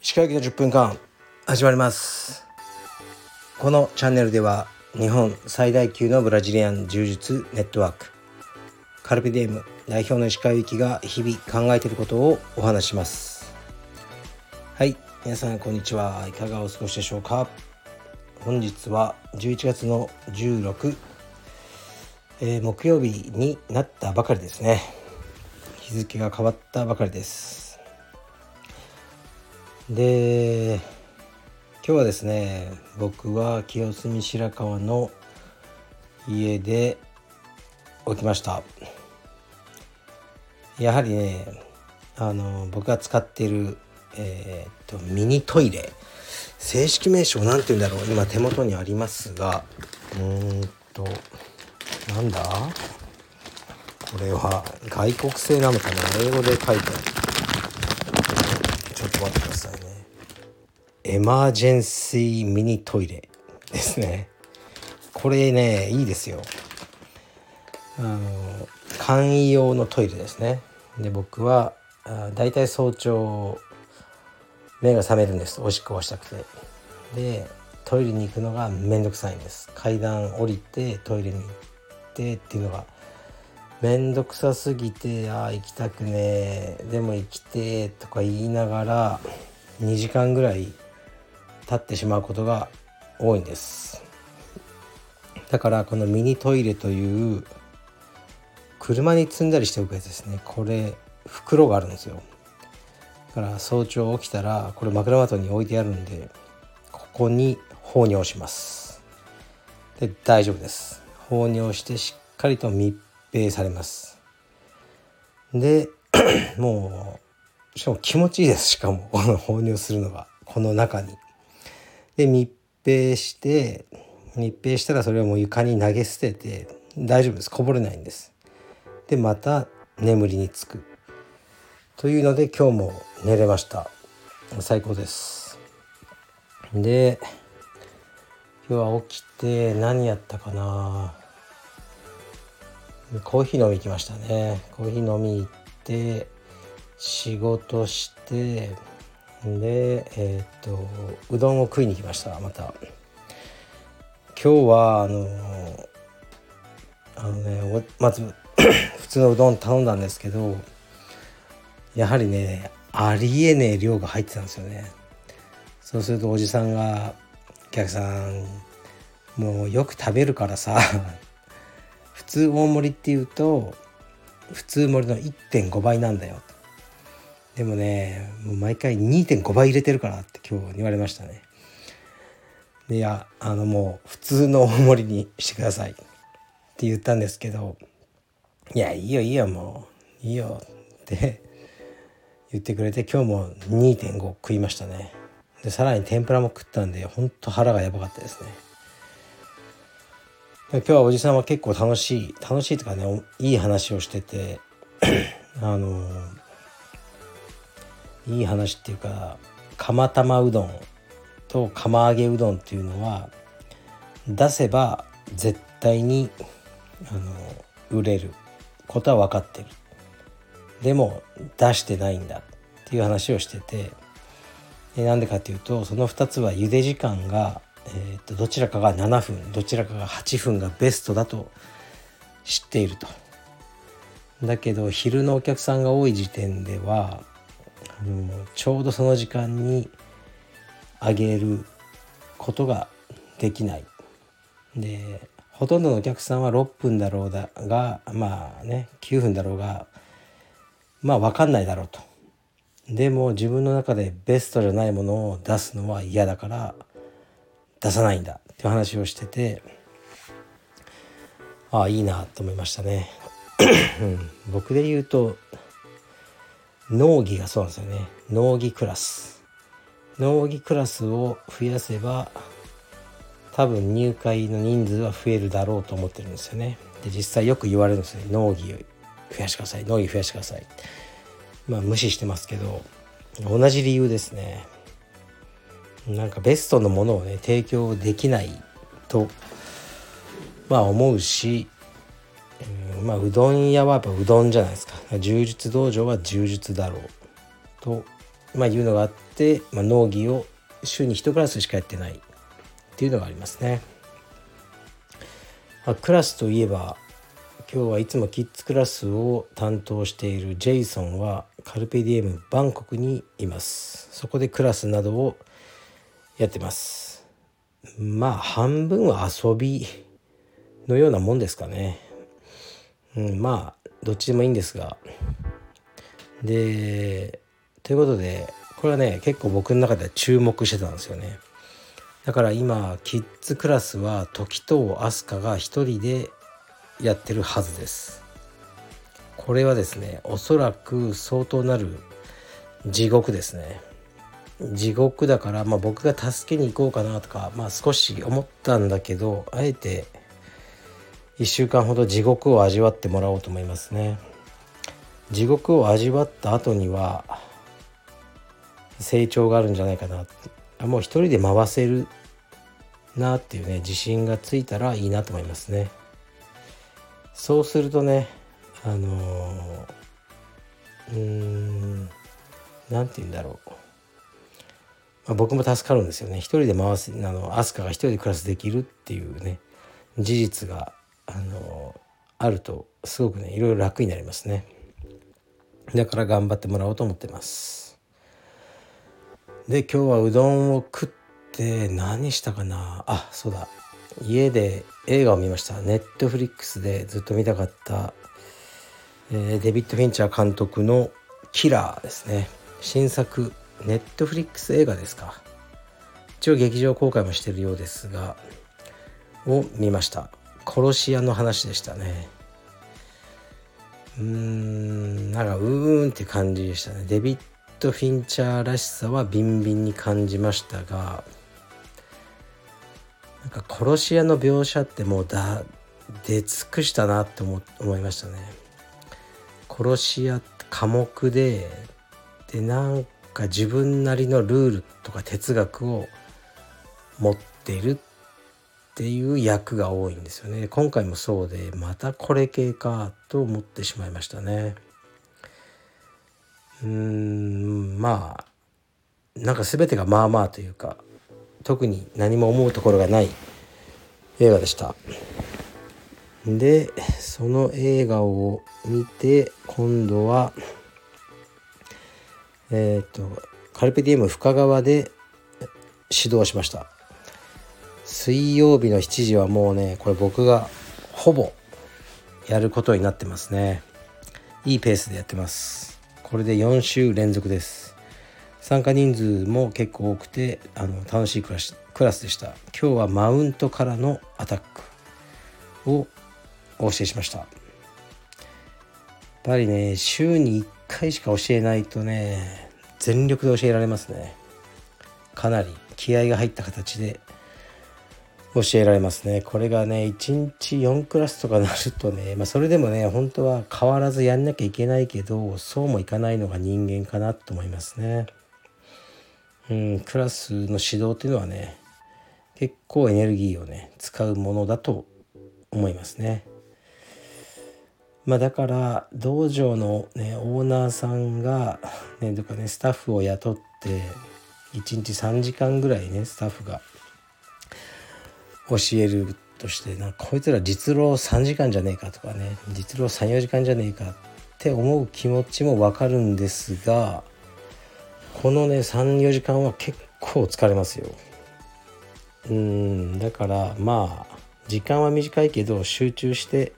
石川行きの10分間。始まります。このチャンネルでは日本最大級のブラジリアン柔術ネットワーク。カルピディエム代表の石川行きが日々考えていることをお話します。はい皆さんこんにちは。いかがお過ごしでしょうか。本日は11月の16、えー、木曜日になったばかりですね。日付が変わったばかりです。で今日はですね僕は清澄白河の家で起きました。やはりねあの僕が使っているえー、っとミニトイレ正式名称何て言うんだろう。今手元にありますがうーんとなんだ？これは外国製なのかな？英語で書いてある。ちょっと待ってくださいね。エマージェンシーミニトイレですね。これねいいですよ。あの簡易用のトイレですね。で僕はだいたい早朝目が覚めるんです。おしっこをしたくて。でトイレに行くのがめんどくさいんです。階段降りてトイレに行ってっていうのがめんどくさすぎてああ行きたくねえでも行きてとか言いながら2時間ぐらい経ってしまうことが多いんです。だからこのミニトイレという車に積んだりしておくやつですね。これ袋があるんですよ。だから早朝起きたらこれ枕元に置いてあるんでここに放尿します。で大丈夫です。放尿してしっかりと密閉されます。で もうしかも気持ちいいです。しかもこの 放尿するのが。この中に。で密閉して密閉したらそれをもう床に投げ捨てて大丈夫です。こぼれないんです。でまた眠りにつく。というので今日も寝れました。最高です。で今日は起きて何やったかな。コーヒー飲み行きましたね。コーヒー飲み行って仕事してでえっ、とうどんを食いに行きましたまた。今日はあのあのねまず 普通のうどん頼んだんですけどやはりねありえねえ量が入ってたんですよね。そうするとおじさんが「お客さんもうよく食べるからさ普通大盛りっていうと普通盛りの1.5倍なんだよ」でもねもう毎回2.5倍入れてるからって今日言われましたね。いやあのもう普通の大盛りにしてくださいって言ったんですけどいやいいよいいよもう。いいよ。って言ってくれて今日も2.5食いましたね。でさらに天ぷらも食ったんでほんと腹がやばかったですね。今日はおじさんは結構楽しい楽しいとかねいい話をしてて あのいい話っていうか釜玉うどんと釜揚げうどんっていうのは出せば絶対にあの売れる。ことは分かってる。でも出してないんだっていう話をしててなんでかっていうとその2つは茹で時間が、えー、とどちらかが7分どちらかが8分がベストだと知っていると。だけど昼のお客さんが多い時点ではあのちょうどその時間にあげることができない。でほとんどのお客さんは6分だろうだがまあね9分だろうがまあ分かんないだろうと。でも自分の中でベストじゃないものを出すのは嫌だから出さないんだっていう話をしててああいいなと思いましたね。僕で言うと農技がそうなんですよね。農技クラス。農技クラスを増やせば多分入会の人数は増えるだろうと思ってるんですよね。で実際よく言われるんですね。農技増やしてください。農技増やしてください。まあ無視してますけど同じ理由ですね。なんかベストのものをね提供できないとまあ思うしうん、まあうどん屋はやっぱうどんじゃないですか柔術道場は柔術だろうと、まあ、いうのがあって、まあ、農技を週に1クラスしかやってないっていうのがありますね。まあ、クラスといえば今日はいつもキッズクラスを担当しているジェイソンはカルペディエムバンコクにいますそこでクラスなどをやってます。まあ半分は遊びのようなもんですかね。うんまあどっちでもいいんですが。でということでこれはね結構僕の中では注目してたんですよね。だから今キッズクラスは時と飛鳥が一人でやってるはずです。これはですねおそらく相当なる地獄ですね。地獄だから、まあ、僕が助けに行こうかなとか、まあ、少し思ったんだけどあえて1週間ほど地獄を味わってもらおうと思いますね。地獄を味わった後には成長があるんじゃないかな。もう一人で回せるなっていうね自信がついたらいいなと思いますね。そうするとねあのー、うん何て言うんだろう、まあ、僕も助かるんですよね。一人で回すあの飛鳥が一人で暮らすできるっていうね事実があの、あるとすごくねいろいろ楽になりますね。だから頑張ってもらおうと思ってます。で今日はうどんを食って何したかな？あそうだ。家で映画を見ました。ネットフリックスでずっと見たかった、えー、デビッド・フィンチャー監督の「キラー」ですね。新作ネットフリックス映画ですか。一応劇場公開もしてるようですがを見ました。殺し屋の話でしたね。うーんなんかうーんって感じでしたね。デビット・フィンチャーらしさはビンビンに感じましたがなんか殺し屋の描写ってもうだ出尽くしたなって思思いましたね。殺し屋寡黙ででなんか自分なりのルールとか哲学を持っているっていう役が多いんですよね。今回もそうでまたこれ系かと思ってしまいましたね。うんまあなんか全てがまあまあというか特に何も思うところがない映画でしたでその映画を見て今度はえっ、ー、とカルペディエム深川で指導しました。水曜日の7時はもうねこれ僕がほぼやることになってますね。いいペースでやってます。これで4週連続です。参加人数も結構多くてあの楽しいクラスクラスでした。今日はマウントからのアタックをお教えしました。やっぱりね週に1回しか教えないとね全力で教えられますね。かなり気合が入った形で教えられますね。これがね1日4クラスとかなるとね、まあ、それでもね本当は変わらずやんなきゃいけないけどそうもいかないのが人間かなと思いますね。うんクラスの指導っていうのはね結構エネルギーをね使うものだと思いますね。まあだから道場のねオーナーさんがねとかねスタッフを雇って1日3時間ぐらいねスタッフが教えるとしてなんかこいつら実労3時間じゃねえかとかね実労34時間じゃねえかって思う気持ちもわかるんですがこのね34時間は結構疲れますよ。うんだからまあ時間は短いけど集中して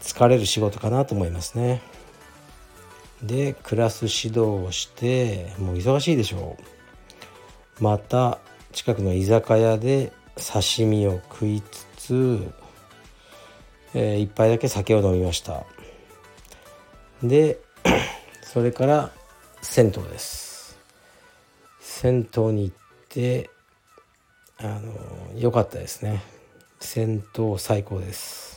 疲れる仕事かなと思いますね。でクラス指導をしてもう忙しいでしょう。また近くの居酒屋で刺身を食いつつ、えー、一杯だけ酒を飲みました。で それから銭湯です。銭湯に行ってあの良かったですね。銭湯最高です。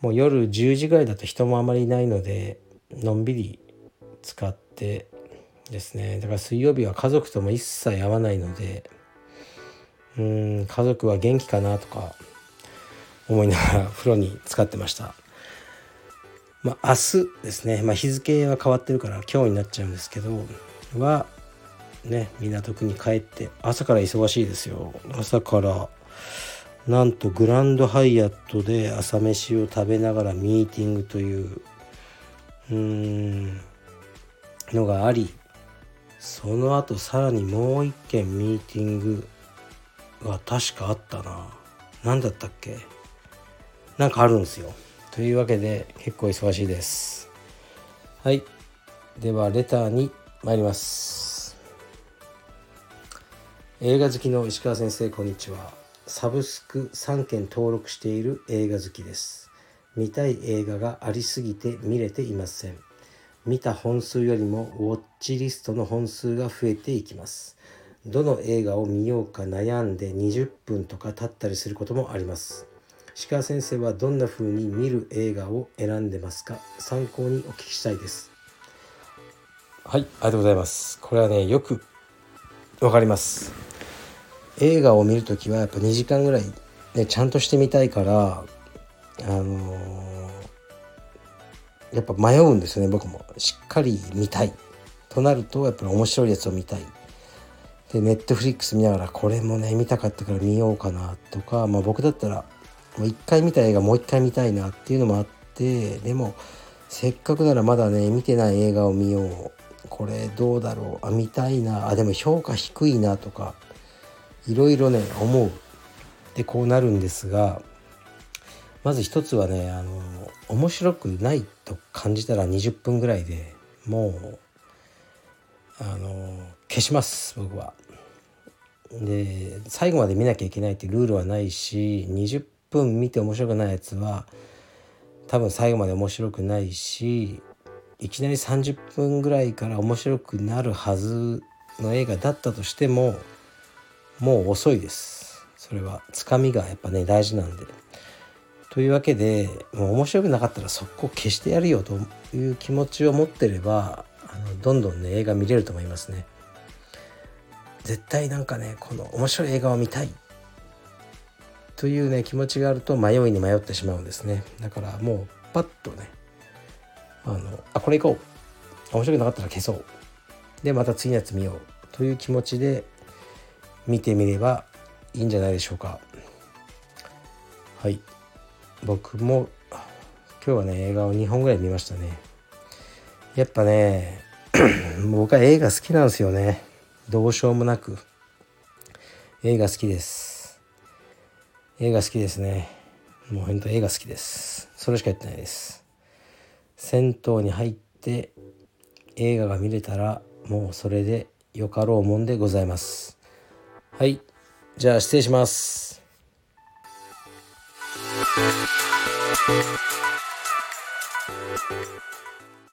もう夜10時ぐらいだと人もあまりいないのでのんびり使ってですね。だから水曜日は家族とも一切会わないのでうん家族は元気かなとか思いながら 風呂に使ってました。まあ明日ですね、まあ、日付は変わってるから今日になっちゃうんですけどはね港区に帰って朝から忙しいですよ。朝からなんとグランドハイアットで朝飯を食べながらミーティングといううーんのがありその後さらにもう一件ミーティングが確かあったな。何だったっけ？なんかあるんですよ。というわけで結構忙しいです。はい。ではレターに参ります。映画好きの石川先生こんにちは。サブスク3件登録している映画好きです。見たい映画がありすぎて見れていません。見た本数よりもウォッチリストの本数が増えていきます。どの映画を見ようか悩んで20分とか経ったりすることもあります。石川先生はどんな風に見る映画を選んでますか？参考にお聞きしたいです。はいありがとうございます。これはねよくわかります。映画を見るときはやっぱ2時間ぐらい、ね、ちゃんとしてみたいからあのー、やっぱ迷うんですよね僕も。しっかり見たいとなるとやっぱり面白いやつを見たい。でネットフリックス見ながらこれもね見たかったから見ようかなとか、まあ、僕だったらもう一回見た映画もう一回見たいなっていうのもあってでもせっかくならまだね見てない映画を見よう。これどうだろう。あ見たいな。あでも評価低いなとかいろいろね思うでこうなるんですがまず一つはねあの面白くないと感じたら20分ぐらいでもうあの消します僕は。で最後まで見なきゃいけないってルールはないし20分見て面白くないやつは多分最後まで面白くないしいきなり30分ぐらいから面白くなるはずの映画だったとしてももう遅いです。それはつかみがやっぱね大事なんで。というわけでもう面白くなかったら速攻消してやるよという気持ちを持ってればあのどんどんね映画見れると思いますね。絶対なんかねこの面白い映画を見たい。というね気持ちがあると迷いに迷ってしまうんですね。だからもうパッとねあのあこれ行こう。面白くなかったら消そう。でまた次のやつ見よう。という気持ちで見てみればいいんじゃないでしょうか。はい。僕も今日はね映画を2本ぐらい見ましたね。やっぱね 僕は映画好きなんですよね。どうしようもなく。映画好きです。映画好きですね。もうほんと映画好きです。それしか言ってないです。銭湯に入って映画が見れたらもうそれでよかろうもんでございます。はい。じゃあ失礼します「